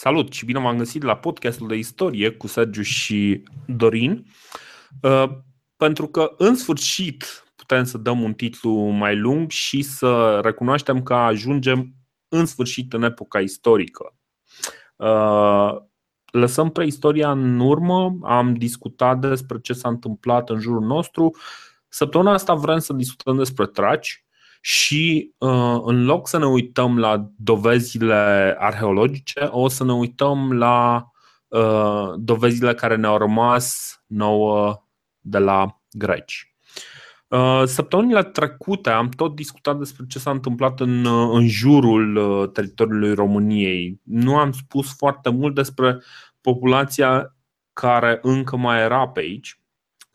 Salut și bine v-am găsit la podcastul de istorie cu Sergiu și Dorin. Uh, pentru că în sfârșit putem să dăm un titlu mai lung și să recunoaștem că ajungem în sfârșit în epoca istorică. Uh, lăsăm preistoria în urmă, am discutat despre ce s-a întâmplat în jurul nostru. Săptămâna asta vrem să discutăm despre traci și uh, în loc să ne uităm la dovezile arheologice, o să ne uităm la uh, dovezile care ne-au rămas nouă de la greci. Uh, săptămânile trecute am tot discutat despre ce s-a întâmplat în, în jurul teritoriului României. Nu am spus foarte mult despre populația care încă mai era pe aici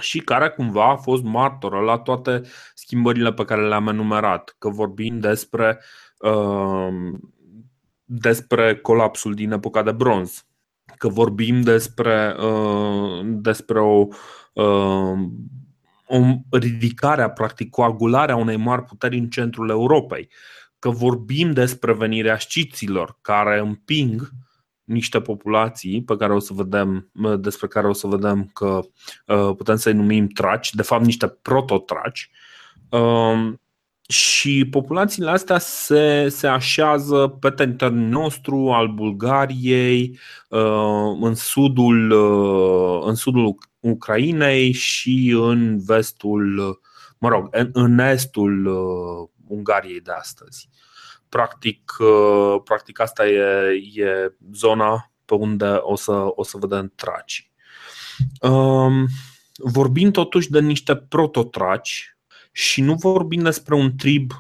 și care cumva a fost martoră la toate schimbările pe care le-am enumerat, că vorbim despre, uh, despre colapsul din epoca de bronz, că vorbim despre, uh, despre o, uh, o ridicare, practic coagularea unei mari puteri în centrul Europei, că vorbim despre venirea sciților care împing uh, niște populații pe care o să vedem, despre care o să vedem că uh, putem să-i numim traci, de fapt niște prototraci. Um, și populațiile astea se, se așează pe teritoriul nostru, al Bulgariei, uh, în sudul, uh, în sudul Ucrainei și în vestul, mă rog, în estul Ungariei de astăzi. Practic, uh, practic asta e, e zona pe unde o să, o să vedem traci. Um, vorbim totuși de niște prototraci și nu vorbim despre un trib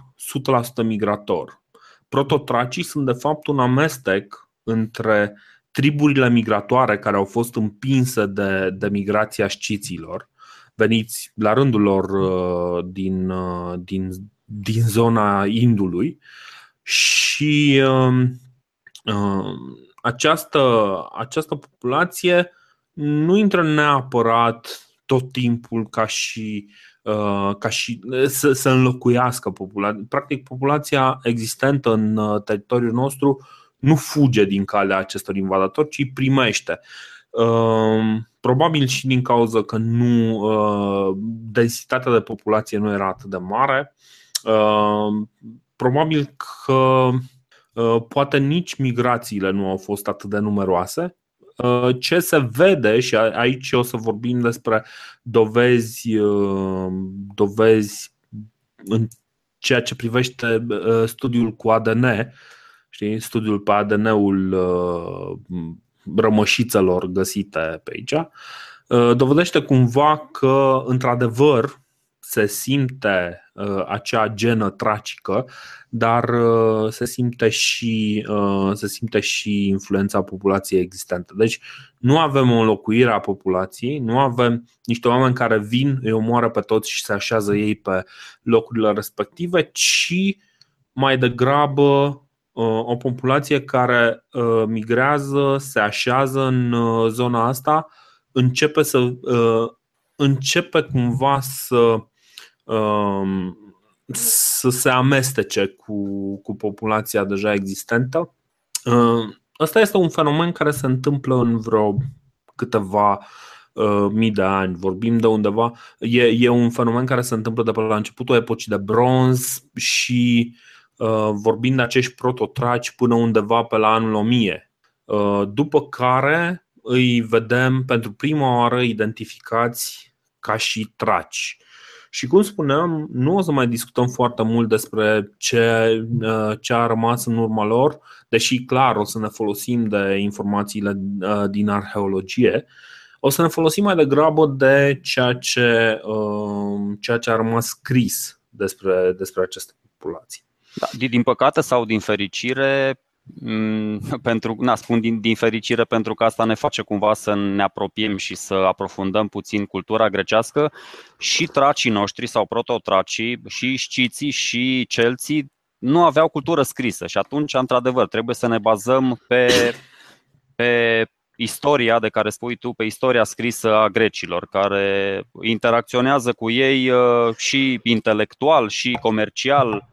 100% migrator. Prototracii sunt de fapt un amestec între triburile migratoare care au fost împinse de, de migrația sciților, veniți la rândul lor uh, din, uh, din, din zona Indului, și uh, uh, această, această populație nu intră neapărat tot timpul ca și, uh, ca și să, să înlocuiască populația. Practic, populația existentă în uh, teritoriul nostru nu fuge din calea acestor invadatori, ci primește. Uh, probabil și din cauza că nu uh, densitatea de populație nu era atât de mare. Uh, probabil că uh, poate nici migrațiile nu au fost atât de numeroase. Uh, ce se vede, și aici o să vorbim despre dovezi, uh, dovezi în ceea ce privește studiul cu ADN, știi, studiul pe ADN-ul rămășițelor găsite pe aici, dovedește cumva că, într-adevăr, se simte uh, acea genă tracică, dar uh, se simte și uh, se simte și influența populației existente. Deci nu avem o înlocuire a populației, nu avem niște oameni care vin, îi omoară pe toți și se așează ei pe locurile respective, ci mai degrabă uh, o populație care uh, migrează, se așează în uh, zona asta, începe să începe cumva să Um, să se amestece cu, cu populația deja existentă. Ăsta um, este un fenomen care se întâmplă în vreo câteva uh, mii de ani. Vorbim de undeva. E, e un fenomen care se întâmplă de pe la începutul epocii de bronz și uh, vorbim de acești prototraci până undeva pe la anul 1000. Uh, după care îi vedem pentru prima oară identificați ca și traci. Și cum spuneam, nu o să mai discutăm foarte mult despre ce, uh, ce a rămas în urma lor, deși clar o să ne folosim de informațiile uh, din arheologie, o să ne folosim mai degrabă de ceea ce, uh, ceea ce a rămas scris despre, despre aceste populații. Da, din păcate sau din fericire, Mm, pentru, na, spun din, din fericire pentru că asta ne face cumva să ne apropiem și să aprofundăm puțin cultura grecească. Și tracii noștri sau prototracii și sciții și celții nu aveau cultură scrisă. Și atunci, într-adevăr, trebuie să ne bazăm pe, pe istoria de care spui tu, pe istoria scrisă a grecilor, care interacționează cu ei uh, și intelectual și comercial Uh,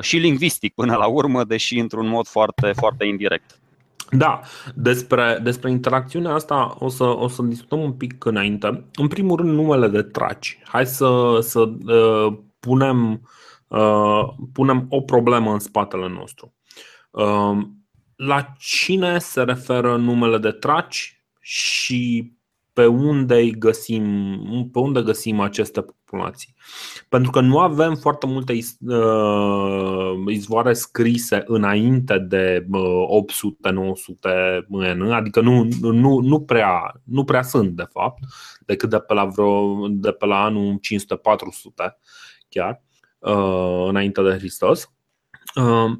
și lingvistic până la urmă, deși într-un mod foarte, foarte indirect. Da, despre, despre interacțiunea asta o să, o să discutăm un pic înainte. În primul rând, numele de traci. Hai să, să uh, punem, uh, punem o problemă în spatele nostru. Uh, la cine se referă numele de traci și pe unde găsim, pe unde găsim aceste populații. Pentru că nu avem foarte multe uh, izvoare scrise înainte de 800-900 în, adică nu, nu, nu, prea, nu prea sunt de fapt, decât de pe la, vreo, de pe la anul 500-400 chiar, uh, înainte de Hristos. Uh,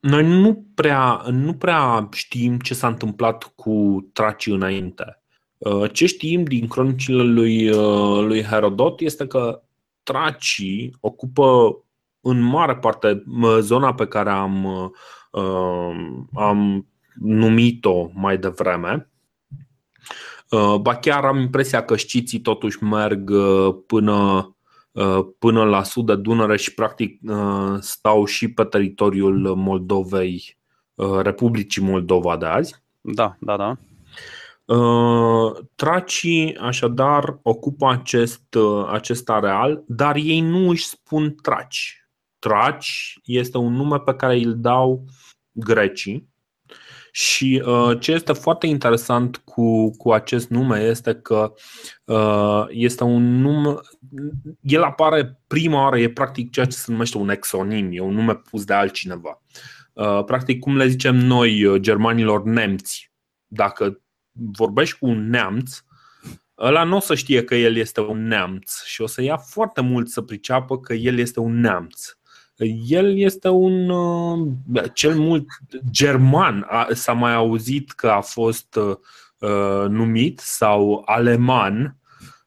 noi nu prea, nu prea știm ce s-a întâmplat cu tracii înainte. Uh, ce știm din cronicile lui, uh, lui Herodot este că tracii ocupă în mare parte zona pe care am, uh, am numit-o mai devreme. Ba chiar am impresia că știții totuși merg până, până la sud de Dunăre și practic stau și pe teritoriul Moldovei, Republicii Moldova de azi. Da, da, da. Uh, tracii, așadar, ocupă acest, uh, acest areal, dar ei nu își spun traci. Traci este un nume pe care îl dau grecii și uh, ce este foarte interesant cu, cu acest nume este că uh, este un nume. El apare prima oară, e practic ceea ce se numește un exonim, e un nume pus de altcineva. Uh, practic, cum le zicem noi, uh, germanilor nemți, dacă vorbești cu un neamț, ăla nu o să știe că el este un neamț și o să ia foarte mult să priceapă că el este un neamț. El este un uh, cel mult german. S-a mai auzit că a fost uh, numit sau aleman,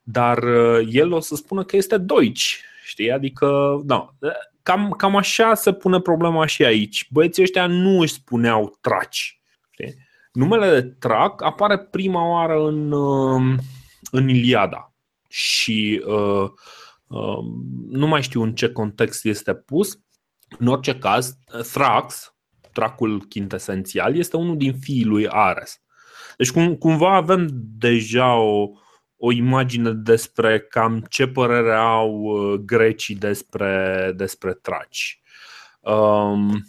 dar uh, el o să spună că este Deutsch. Știi? Adică, da, cam, cam așa se pune problema și aici. Băieții ăștia nu își spuneau traci. Știi? Numele de Trac apare prima oară în, um, în Iliada și uh, uh, nu mai știu în ce context este pus. În orice caz, Thrax, tracul quintesențial, este unul din fiii lui Ares. Deci cum, cumva avem deja o, o imagine despre cam ce părere au uh, grecii despre, despre traci. Um,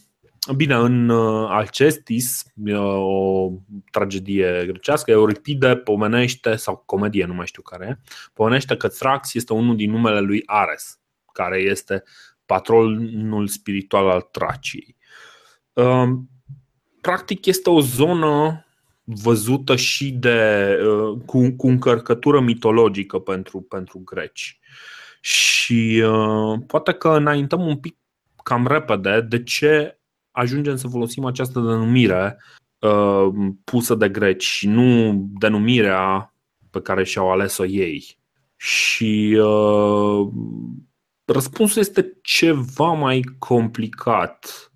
Bine, în uh, Alcestis, o tragedie grecească, Euripide pomenește, sau comedie, nu mai știu care e, pomenește că Thrax este unul din numele lui Ares, care este patronul spiritual al Traciei. Um, practic este o zonă văzută și de, uh, cu, cu încărcătură mitologică pentru, pentru greci. Și uh, poate că înaintăm un pic cam repede de ce ajungem să folosim această denumire uh, pusă de greci și nu denumirea pe care și-au ales-o ei. Și uh, răspunsul este ceva mai complicat.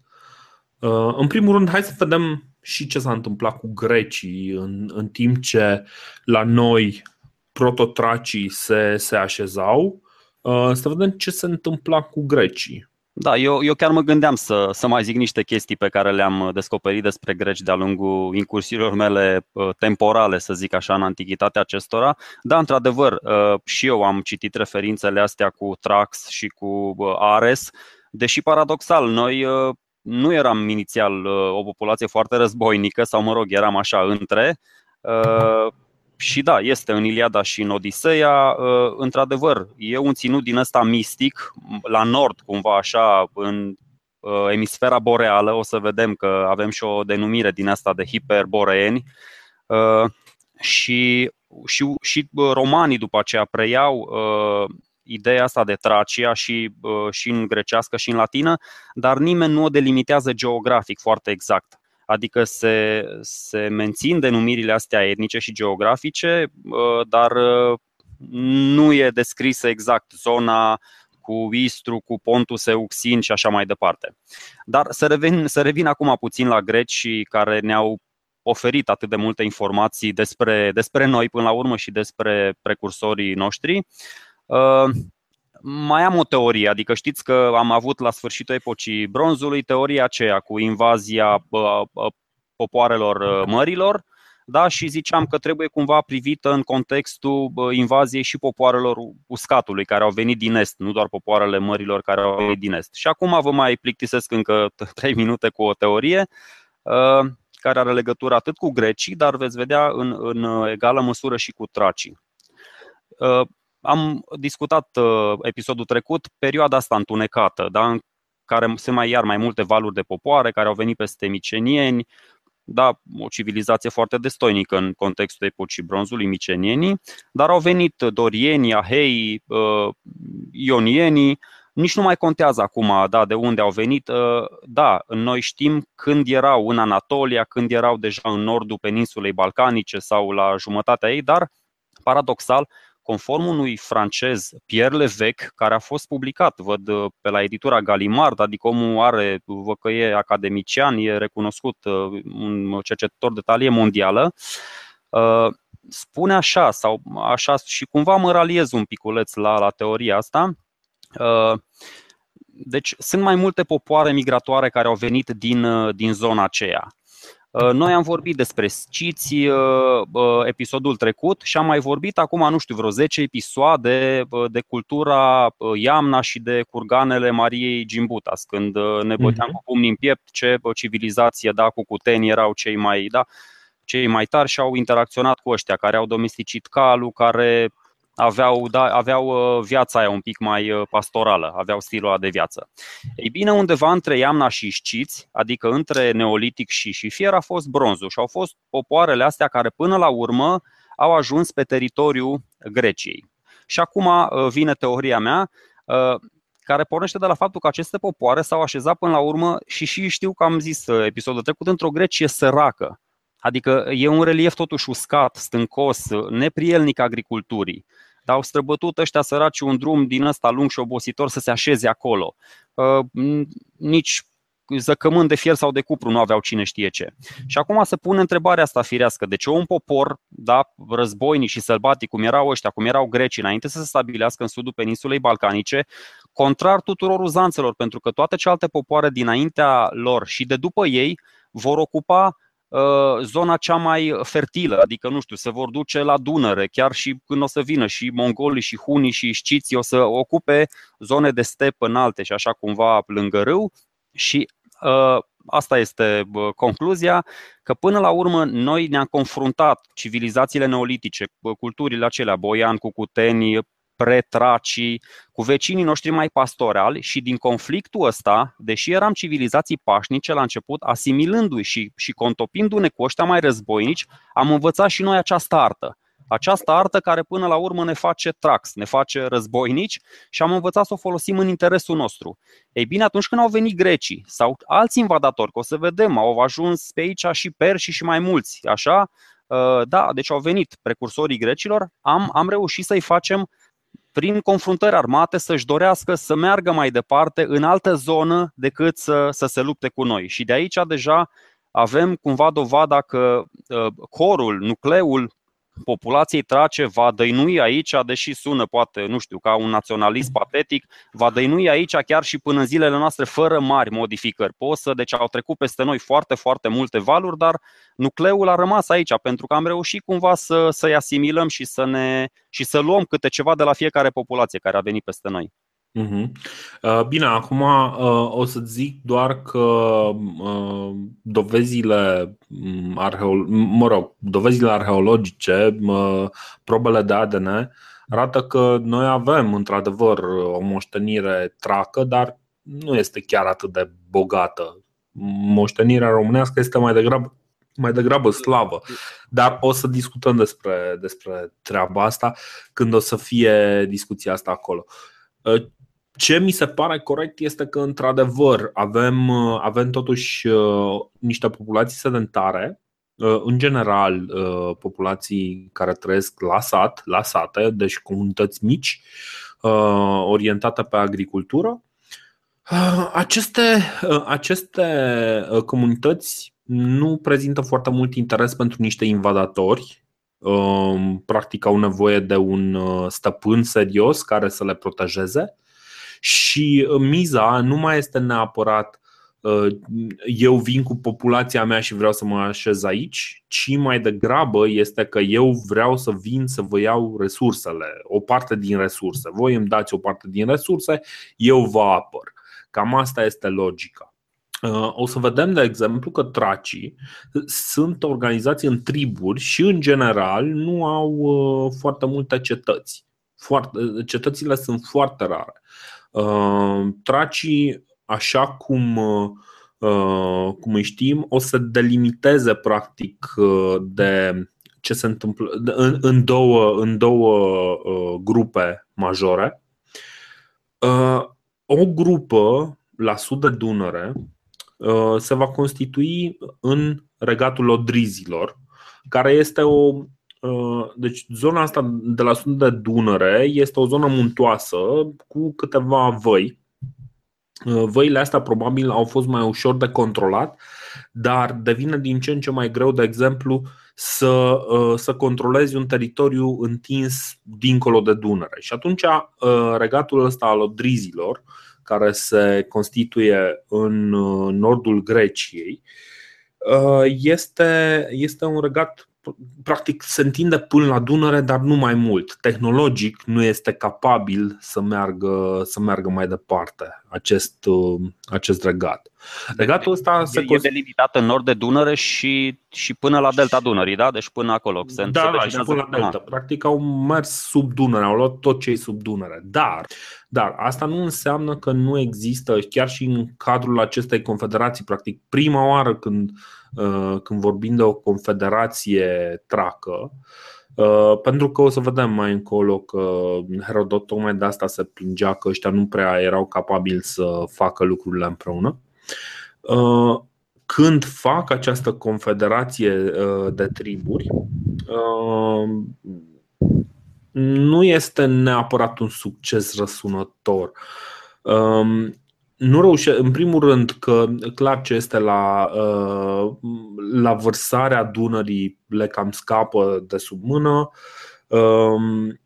Uh, în primul rând, hai să vedem și ce s-a întâmplat cu grecii în, în timp ce la noi prototracii se, se așezau. Uh, să vedem ce se întâmpla cu grecii. Da, eu, eu chiar mă gândeam să, să mai zic niște chestii pe care le-am descoperit despre greci de-a lungul incursiilor mele uh, temporale, să zic așa, în antichitatea acestora. Da, într-adevăr, uh, și eu am citit referințele astea cu Trax și cu uh, Ares, deși paradoxal, noi nu eram inițial o populație foarte războinică, sau mă rog, eram așa între, și da, este în Iliada și în Odiseea. Uh, într-adevăr, e un ținut din ăsta mistic, la nord, cumva așa, în uh, emisfera boreală. O să vedem că avem și o denumire din asta de hiperboreeni. Uh, și, și, și romanii după aceea preiau ideea asta de Tracia și, și în grecească și în latină, dar nimeni nu o delimitează geografic foarte exact adică se, se mențin denumirile astea etnice și geografice, uh, dar uh, nu e descrisă exact zona cu Istru, cu Pontus Euxin și așa mai departe. Dar să revin, să revin acum puțin la greci care ne-au oferit atât de multe informații despre, despre noi până la urmă și despre precursorii noștri. Uh, mai am o teorie, adică știți că am avut la sfârșitul epocii bronzului teoria aceea cu invazia popoarelor mărilor da? și ziceam că trebuie cumva privită în contextul invaziei și popoarelor uscatului care au venit din est, nu doar popoarele mărilor care au venit din est. Și acum vă mai plictisesc încă 3 minute cu o teorie care are legătură atât cu grecii, dar veți vedea în, în egală măsură și cu tracii. Am discutat episodul trecut perioada asta întunecată, da? în care se mai iar mai multe valuri de popoare care au venit peste micenieni, da, o civilizație foarte destoinică în contextul epocii bronzului, micenienii, dar au venit dorienii, ahei, uh, ionienii, nici nu mai contează acum da, de unde au venit. Uh, da, noi știm când erau în Anatolia, când erau deja în nordul peninsulei balcanice sau la jumătatea ei, dar paradoxal, conform unui francez, Pierre Levec, care a fost publicat, văd uh, pe la editura Galimard, adică omul are, văd că e academician, e recunoscut, uh, un cercetător de talie mondială, uh, spune așa, sau așa și cumva mă raliez un piculeț la, la teoria asta. Deci sunt mai multe popoare migratoare care au venit din, din zona aceea. Uh, noi am vorbit despre sciți uh, uh, episodul trecut și am mai vorbit acum, nu știu, vreo 10 episoade de cultura Iamna și de curganele Mariei Gimbutas, când ne băteam uh-huh. cu pumnii în piept ce civilizație, da, cu cuteni erau cei mai, da, cei mai tari și au interacționat cu ăștia care au domesticit calul, care aveau, da, aveau uh, viața aia un pic mai uh, pastorală, aveau stilul ăla de viață. Ei bine, undeva între Iamna și Șciți, adică între Neolitic și, și Fier, a fost bronzul și au fost popoarele astea care până la urmă au ajuns pe teritoriul Greciei. Și acum uh, vine teoria mea, care pornește de la faptul că aceste popoare s-au așezat până la urmă și și știu că am zis episodul trecut într-o Grecie săracă. Adică e un relief totuși uscat, stâncos, neprielnic agriculturii dar au străbătut ăștia săraci un drum din ăsta lung și obositor să se așeze acolo. Uh, nici zăcământ de fier sau de cupru nu aveau cine știe ce. Și acum se pune întrebarea asta firească. De ce un popor, da, războinic și sălbatic, cum erau ăștia, cum erau grecii, înainte să se stabilească în sudul peninsulei balcanice, contrar tuturor uzanțelor, pentru că toate celelalte popoare dinaintea lor și de după ei vor ocupa Uh, zona cea mai fertilă, adică nu știu, se vor duce la Dunăre, chiar și când o să vină și mongolii și hunii și șciții o să ocupe zone de stepă înalte și așa cumva lângă râu. Și uh, asta este concluzia, că până la urmă noi ne-am confruntat civilizațiile neolitice, culturile acelea, boian cu cuteni, pretracii, cu vecinii noștri mai pastorali și din conflictul ăsta, deși eram civilizații pașnice la început, asimilându-i și, și contopindu-ne cu ăștia mai războinici, am învățat și noi această artă. Această artă care până la urmă ne face trax, ne face războinici și am învățat să o folosim în interesul nostru. Ei bine, atunci când au venit grecii sau alți invadatori, că o să vedem, au ajuns pe aici și perși și mai mulți, așa, uh, da, deci au venit precursorii grecilor, am, am reușit să-i facem prin confruntări armate să-și dorească să meargă mai departe în altă zonă decât să, să se lupte cu noi. Și de aici deja avem cumva dovada că uh, corul, nucleul populației trace va dăinui aici, deși sună poate, nu știu, ca un naționalist patetic, va dăinui aici chiar și până în zilele noastre fără mari modificări. Posă, deci au trecut peste noi foarte, foarte multe valuri, dar nucleul a rămas aici pentru că am reușit cumva să, să-i asimilăm și să, ne, și să luăm câte ceva de la fiecare populație care a venit peste noi. Mhm. Uh, bine, acum uh, o să zic doar că uh, dovezile mm, arheolo- mă rog, dovezile arheologice, probele de ADN arată că noi avem într-adevăr o moștenire tracă, dar nu este chiar atât de bogată. Moștenirea românească este mai degrabă mai degrabă slavă. Dar o să discutăm despre, despre treaba asta când o să fie discuția asta acolo. Ce mi se pare corect este că, într-adevăr, avem, avem totuși uh, niște populații sedentare, uh, în general, uh, populații care trăiesc la sat, la sate, deci comunități mici, orientate pe agricultură. Aceste, aceste comunități nu prezintă foarte mult interes pentru niște invadatori. Practic au nevoie de un stăpân serios care să le protejeze și uh, miza nu mai este neapărat eu vin cu populația mea și vreau să mă așez aici, ci mai degrabă este că eu vreau să vin să vă iau resursele, o parte din resurse. Voi îmi dați o parte din resurse, eu vă apăr. Cam asta este logica. O să vedem, de exemplu, că tracii sunt organizați în triburi și, în general, nu au foarte multe cetăți. Foarte, cetățile sunt foarte rare. Tracii așa cum, uh, cum îi știm, o să delimiteze practic uh, de ce se întâmplă în, în două, în două uh, grupe majore. O grupă la sud de Dunăre se va constitui în regatul Odrizilor, care este o deci zona asta de la sud de Dunăre este o zonă muntoasă cu câteva văi Uh, văile astea probabil au fost mai ușor de controlat, dar devine din ce în ce mai greu, de exemplu, să, uh, să controlezi un teritoriu întins dincolo de Dunăre. Și atunci uh, regatul ăsta al odrizilor, care se constituie în nordul Greciei, este, este un regat practic se întinde până la Dunăre, dar nu mai mult. Tehnologic nu este capabil să meargă, să meargă mai departe acest, uh, acest regat. Regatul ăsta se e delimitat în nord de Dunăre și, și până la delta Dunării, da? Deci până acolo. Se da, da, și până la delta. Practic au mers sub Dunăre, au luat tot ce e sub Dunăre. Dar, dar asta nu înseamnă că nu există, chiar și în cadrul acestei confederații, practic prima oară când uh, Uh, când vorbim de o confederație tracă, uh, pentru că o să vedem mai încolo că Herodot tocmai de asta se plângea că ăștia nu prea erau capabili să facă lucrurile împreună. Uh, când fac această confederație de triburi, nu este neapărat un succes răsunător. Um, nu reușe, în primul rând că clar ce este la, uh, la vărsarea Dunării le cam scapă de sub mână. Um,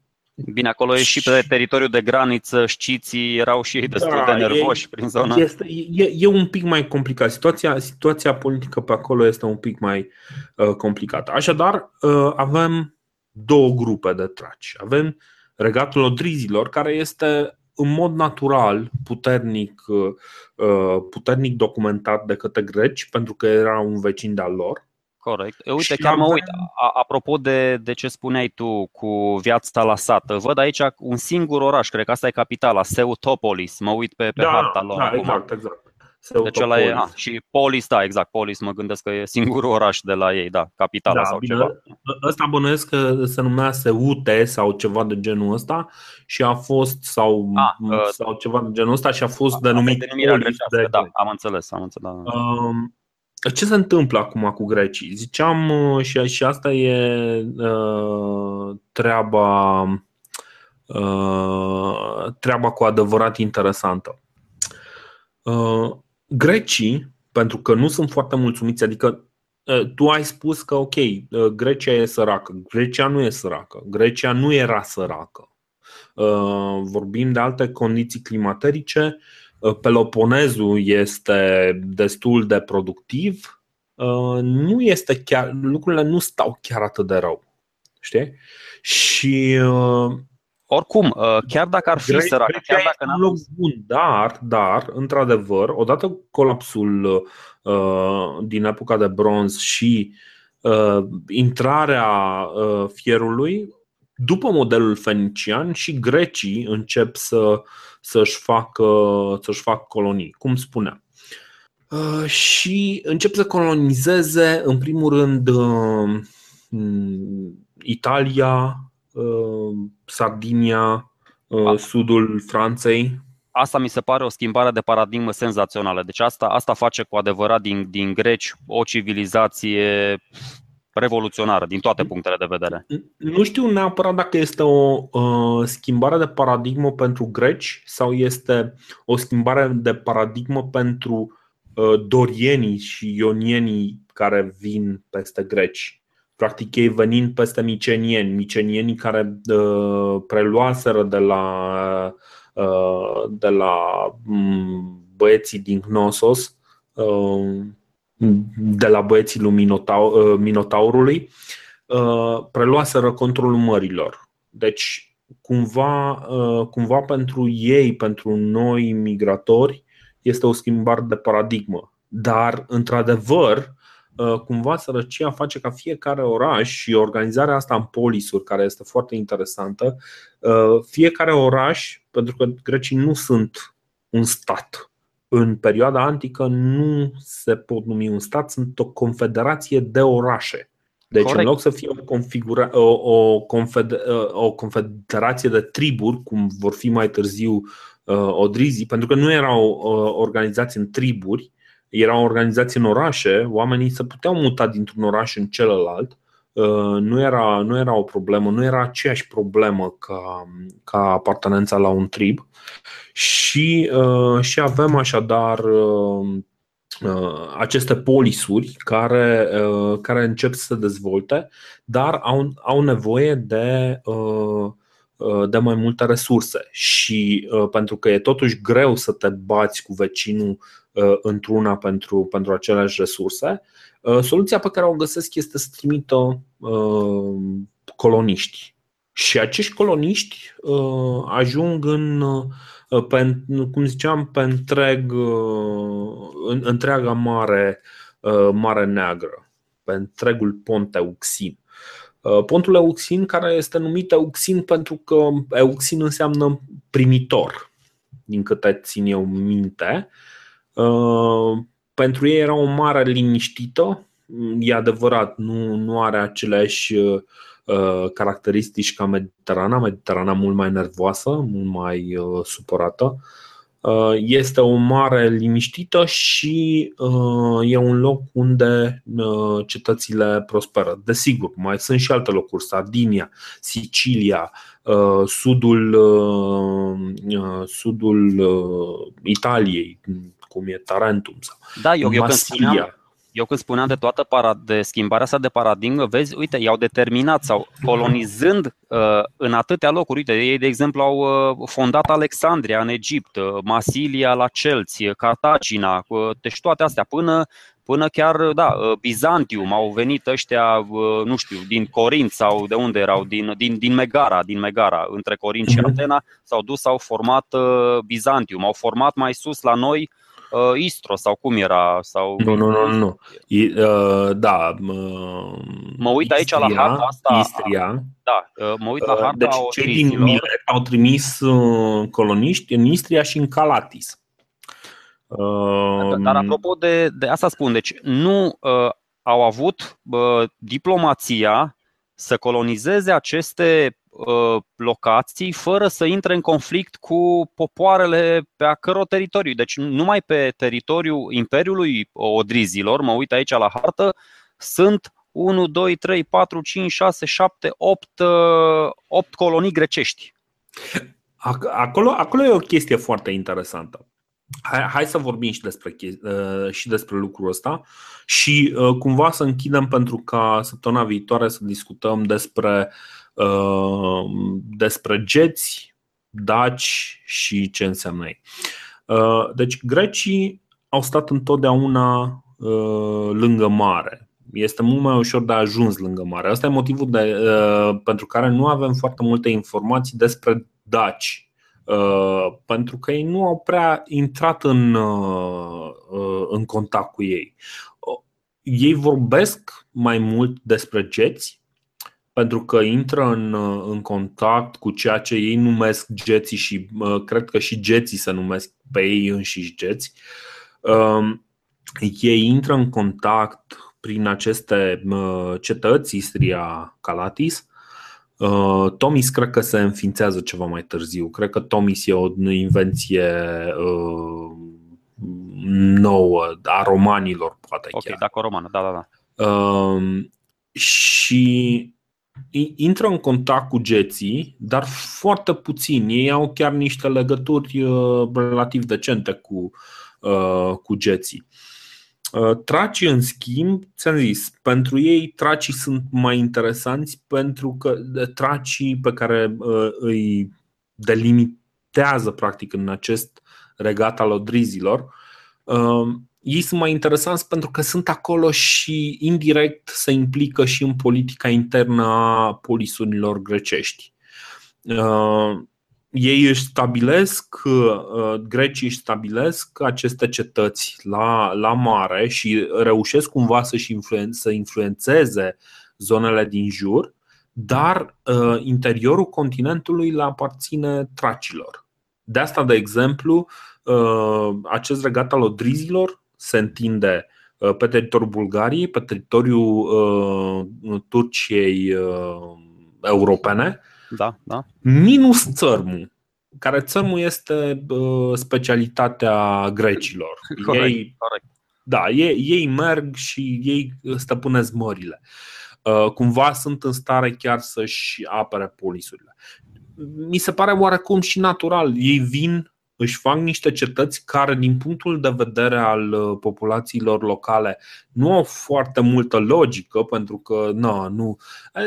Bine, acolo e și pe teritoriul de graniță, știții erau și ei destul da, de nervoși e, prin zona. Este, e, e un pic mai complicat. Situația, situația politică pe acolo este un pic mai uh, complicată. Așadar, uh, avem două grupe de traci. Avem regatul odrizilor, care este în mod natural puternic, uh, uh, puternic documentat de către greci, pentru că era un vecin de-al lor. Corect. Uite, și chiar mă uit, apropo de, de ce spuneai tu cu viața la sat, văd aici un singur oraș, cred că asta e capitala, Seutopolis, mă uit pe, pe da, harta lor da, acum. Exact, exact. Deci ăla e, a, și Polis, da, exact, Polis, mă gândesc că e singurul oraș de la ei, da, capitala da, sau bine, ceva. Ăsta bănuiesc că se numea Seute sau ceva de genul ăsta și a fost, sau, a, uh, sau ceva de genul ăsta și a fost a, denumit Polis. De... Da, am înțeles, am înțeles. Da. Um, ce se întâmplă acum cu grecii? Ziceam uh, și, și asta e uh, treaba, uh, treaba cu adevărat interesantă. Uh, grecii, pentru că nu sunt foarte mulțumiți, adică tu ai spus că ok, Grecia e săracă. Grecia nu e săracă. Grecia nu era săracă. Vorbim de alte condiții climaterice. Peloponezul este destul de productiv. Nu este chiar, lucrurile nu stau chiar atât de rău. Știi? Și oricum, uh, chiar dacă ar fi Gre- săracă, Grecia chiar dacă n loc bun, dar, dar, într-adevăr, odată cu colapsul uh, din epoca de bronz și uh, intrarea uh, fierului, după modelul fenician și grecii încep să, să-și, facă, să-și facă colonii, cum spuneam. Uh, și încep să colonizeze, în primul rând, uh, Italia, Uh, Sardinia, uh, sudul Franței. Asta mi se pare o schimbare de paradigmă senzațională. Deci asta, asta face cu adevărat din, din greci o civilizație revoluționară din toate punctele de vedere. Nu știu neapărat dacă este o uh, schimbare de paradigmă pentru greci sau este o schimbare de paradigmă pentru uh, dorienii și ionienii care vin peste greci practic ei venind peste micenieni, micenienii care uh, preluaseră de la, uh, de la um, băieții din Gnosos de la băieții lui Minotau, Minotaurului preluaseră controlul mărilor. Deci, cumva, cumva pentru ei, pentru noi migratori, este o schimbare de paradigmă. Dar, într-adevăr, cumva sărăcia face ca fiecare oraș și organizarea asta în polisuri, care este foarte interesantă, fiecare oraș, pentru că grecii nu sunt un stat. În perioada antică nu se pot numi un stat, sunt o confederație de orașe. Deci, Corect. în loc să fie o, configura- o, o, confeder- o confederație de triburi, cum vor fi mai târziu uh, odrizii, pentru că nu erau uh, organizații în triburi, era o organizație în orașe, oamenii se puteau muta dintr-un oraș în celălalt, uh, nu era, nu era o problemă, nu era aceeași problemă ca, ca apartenența la un trib. Și, uh, și avem așadar uh, aceste polisuri care, care încep să se dezvolte, dar au, au nevoie de de mai multe resurse și pentru că e totuși greu să te bați cu vecinul Uh, într-una pentru, pentru aceleași resurse. Uh, soluția pe care o găsesc este să trimită uh, coloniști. Și acești coloniști ajung în, pe, cum ziceam, pe întreg, în întreaga mare, mare neagră, pe întregul pont Euxin. Pontul Euxin, care este numit Euxin pentru că Euxin înseamnă primitor, din câte țin eu minte. Uh, pentru ei era o mare liniștită, e adevărat, nu, nu are aceleași uh, caracteristici ca Mediterana, Mediterana mult mai nervoasă, mult mai uh, supărată. Este o mare liniștită și e un loc unde cetățile prosperă. Desigur, mai sunt și alte locuri, Sardinia, Sicilia, sudul, sudul Italiei, cum e Tarantum sau da, eu, eu când spuneam, eu când spuneam de toată para, de schimbarea asta de paradigmă, vezi, uite, i-au determinat sau colonizând uh, în atâtea locuri. Uite, ei, de exemplu, au uh, fondat Alexandria în Egipt, uh, Masilia la Celți, Cartagina, uh, deci toate astea, până, până chiar, da, uh, Bizantium, au venit ăștia, uh, nu știu, din Corint sau de unde erau, din, din, din Megara, din Megara, între Corint și mhm. Atena, s-au dus, au format uh, Bizantium, au format mai sus la noi uh, Istro sau cum era? Sau... Nu, nu, nu, nu. I, uh, da. Uh, mă uit aici Istria, la harta asta. Istria. Da, uh, mă uit la uh, harta Deci cei din Milet au trimis uh, coloniști în Istria și în Calatis. Uh, dar apropo de, de asta spun, deci nu uh, au avut uh, diplomația să colonizeze aceste Uh, locații fără să intre în conflict cu popoarele pe a căror teritoriu. Deci numai pe teritoriul Imperiului Odrizilor, mă uit aici la hartă, sunt 1, 2, 3, 4, 5, 6, 7, 8, 8 colonii grecești. Acolo, acolo e o chestie foarte interesantă. Hai, hai să vorbim și despre, uh, și despre lucrul ăsta și uh, cumva să închidem pentru ca săptămâna viitoare să discutăm despre uh, Uh, despre geți, daci și ce înseamnă ei. Uh, deci grecii au stat întotdeauna uh, lângă mare. Este mult mai ușor de ajuns lângă mare. Asta e motivul de, pentru care nu avem foarte multe informații despre daci. Pentru că ei nu au prea intrat în, în contact cu ei. Ei vorbesc mai mult despre geți, pentru că intră în, în contact cu ceea ce ei numesc geții și uh, cred că și geții se numesc pe ei înșiși geți. Uh, ei intră în contact prin aceste uh, cetăți, Istria, Calatis. Uh, Tomis cred că se înființează ceva mai târziu. Cred că Tomis e o invenție uh, nouă, a romanilor, poate Ok, chiar. dacă romană, da, da, da. Uh, și intră în contact cu geții, dar foarte puțin. Ei au chiar niște legături uh, relativ decente cu, uh, cu geții. Uh, tracii, în schimb, ți-am zis, pentru ei tracii sunt mai interesanți pentru că tracii pe care îi delimitează practic în acest regat al odrizilor ei sunt mai interesanți pentru că sunt acolo și indirect se implică și în politica internă a polisurilor grecești. Uh, ei își stabilesc, uh, grecii își stabilesc aceste cetăți la, la mare și reușesc cumva să-și influen- să influențeze zonele din jur, dar uh, interiorul continentului le aparține tracilor. De asta, de exemplu, uh, acest regat al odrizilor se întinde uh, pe teritoriul Bulgariei, pe teritoriul uh, Turciei uh, europene, da, da. minus țărmul, care țărmul este uh, specialitatea grecilor. Corect, ei, corect. Da, ei, ei merg și ei stăpânesc mările. Uh, cumva sunt în stare chiar să-și apere polisurile. Mi se pare oarecum și natural. Ei vin își fac niște cetăți care, din punctul de vedere al uh, populațiilor locale, nu au foarte multă logică, pentru că na, nu,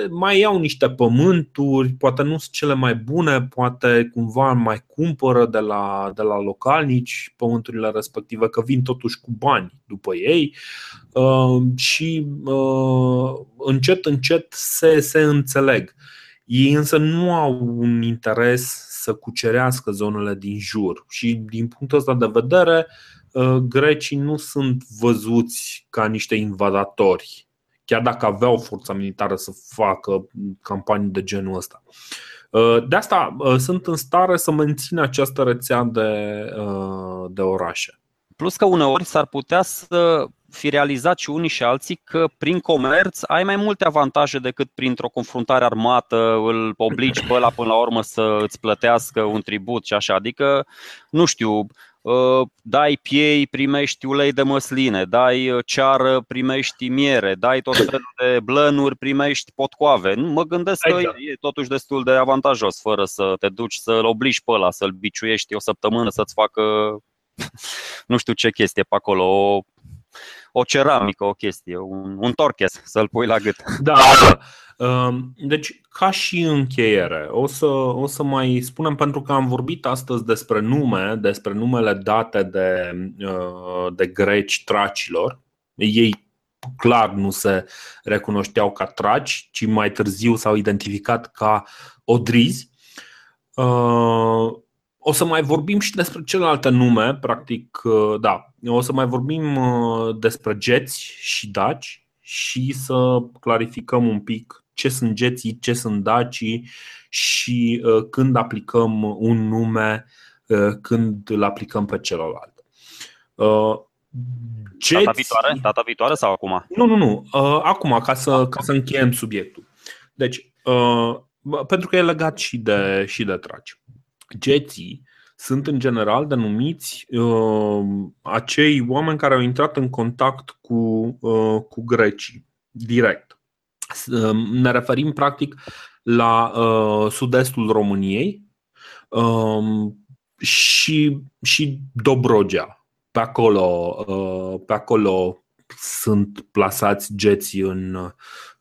mai iau niște pământuri, poate nu sunt cele mai bune, poate cumva mai cumpără de la, de la localnici pământurile respective, că vin totuși cu bani după ei uh, și uh, încet, încet se, se înțeleg. Ei însă nu au un interes să cucerească zonele din jur și din punctul ăsta de vedere uh, grecii nu sunt văzuți ca niște invadatori chiar dacă aveau forța militară să facă campanii de genul ăsta. Uh, de asta uh, sunt în stare să mențină această rețea de, de orașe. Plus că uneori s-ar putea să fi realizat și unii și alții că prin comerț ai mai multe avantaje decât printr-o confruntare armată, îl obligi pe ăla până la urmă să îți plătească un tribut și așa. Adică, nu știu, uh, dai piei, primești ulei de măsline, dai uh, ceară, primești miere, dai tot felul de blănuri, primești potcoave. Nu mă gândesc că exact. e totuși destul de avantajos fără să te duci să-l obligi pe ăla, să-l biciuiești o săptămână să-ți facă nu știu ce chestie pe acolo, o o ceramică, o chestie, un, un torches să-l pui la gât. Da, da. Um, deci, ca și încheiere, o să, o să mai spunem, pentru că am vorbit astăzi despre nume, despre numele date de, uh, de greci tracilor. Ei clar nu se recunoșteau ca traci, ci mai târziu s-au identificat ca odrizi. Uh, o să mai vorbim și despre celelalte nume, practic, uh, da, o să mai vorbim uh, despre geți și daci și să clarificăm un pic ce sunt geții, ce sunt dacii și uh, când aplicăm un nume, când îl aplicăm pe celălalt. Geți... Data viitoare? Data viitoare sau acum? Nu, nu, nu. Acum, ca să, ca să încheiem subiectul. Deci, pentru că e legat și de, și de traci. Geții sunt în general denumiți uh, acei oameni care au intrat în contact cu, uh, cu grecii direct. Uh, ne referim practic la uh, sud-estul României uh, și, și Dobrogea. Pe acolo, uh, pe acolo sunt plasați geții în,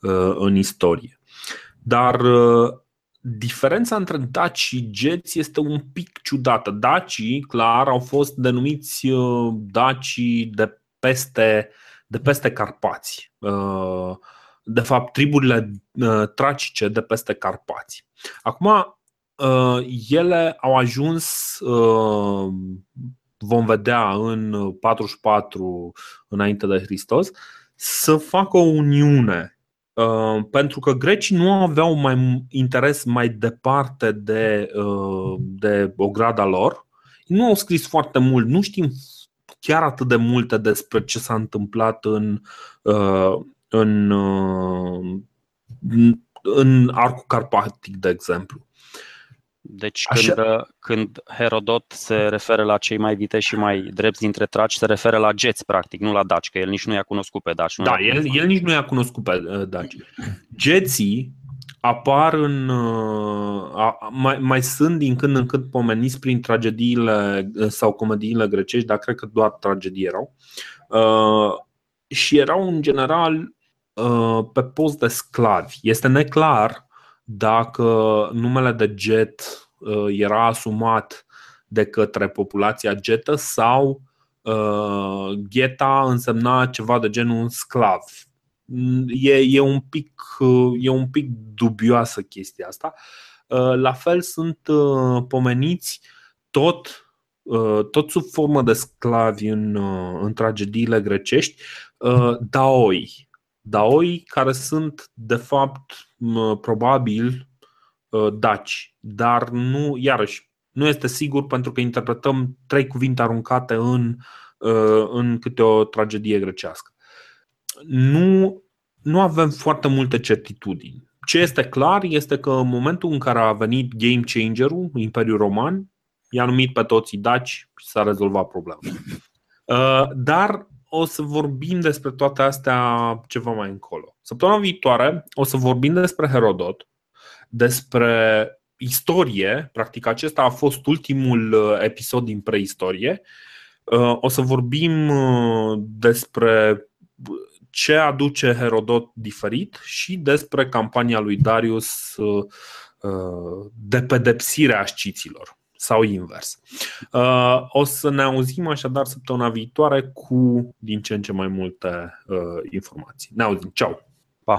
uh, în istorie. Dar uh, diferența între Daci și Geți este un pic ciudată. Dacii, clar, au fost denumiți uh, Dacii de peste, de peste Carpați. Uh, de fapt, triburile uh, tracice de peste Carpați. Acum, ele au ajuns, vom vedea în 44 înainte de Hristos, să facă o uniune Uh, pentru că grecii nu aveau mai interes mai departe de, uh, de ograda lor. Nu au scris foarte mult, nu știm chiar atât de multe despre ce s-a întâmplat în, uh, în, în arcul carpatic, de exemplu. Deci când, Așa... când Herodot se referă la cei mai viteși și mai drepți dintre traci, se referă la geți, practic, nu la daci, că el nici nu i-a cunoscut pe daci. Da, el, el nici nu i-a cunoscut pe uh, daci. Geții apar în. Uh, a, mai, mai sunt din când în când pomeniți prin tragediile uh, sau comediile grecești, dar cred că doar tragedii erau. Uh, și erau în general uh, pe post de sclavi. Este neclar dacă numele de jet uh, era asumat de către populația getă sau Gheta însemna ceva de genul sclav. E, e, un pic, e un pic dubioasă chestia asta. La fel sunt pomeniți tot tot sub formă de sclavi în, în tragediile grecești, daoi. Daoi care sunt de fapt probabil daci, dar nu, iarăși, nu este sigur pentru că interpretăm trei cuvinte aruncate în, în câte o tragedie grecească. Nu, nu avem foarte multe certitudini. Ce este clar este că în momentul în care a venit game changer-ul, Imperiul Roman, i-a numit pe toții daci și s-a rezolvat problema. Uh, dar o să vorbim despre toate astea ceva mai încolo. Săptămâna viitoare o să vorbim despre Herodot, despre istorie, practic acesta a fost ultimul uh, episod din preistorie. Uh, o să vorbim despre ce aduce Herodot diferit și despre campania lui Darius de pedepsire a sciților sau invers. Uh, o să ne auzim așadar săptămâna viitoare cu din ce în ce mai multe uh, informații. Ne auzim. Ciao! Pa!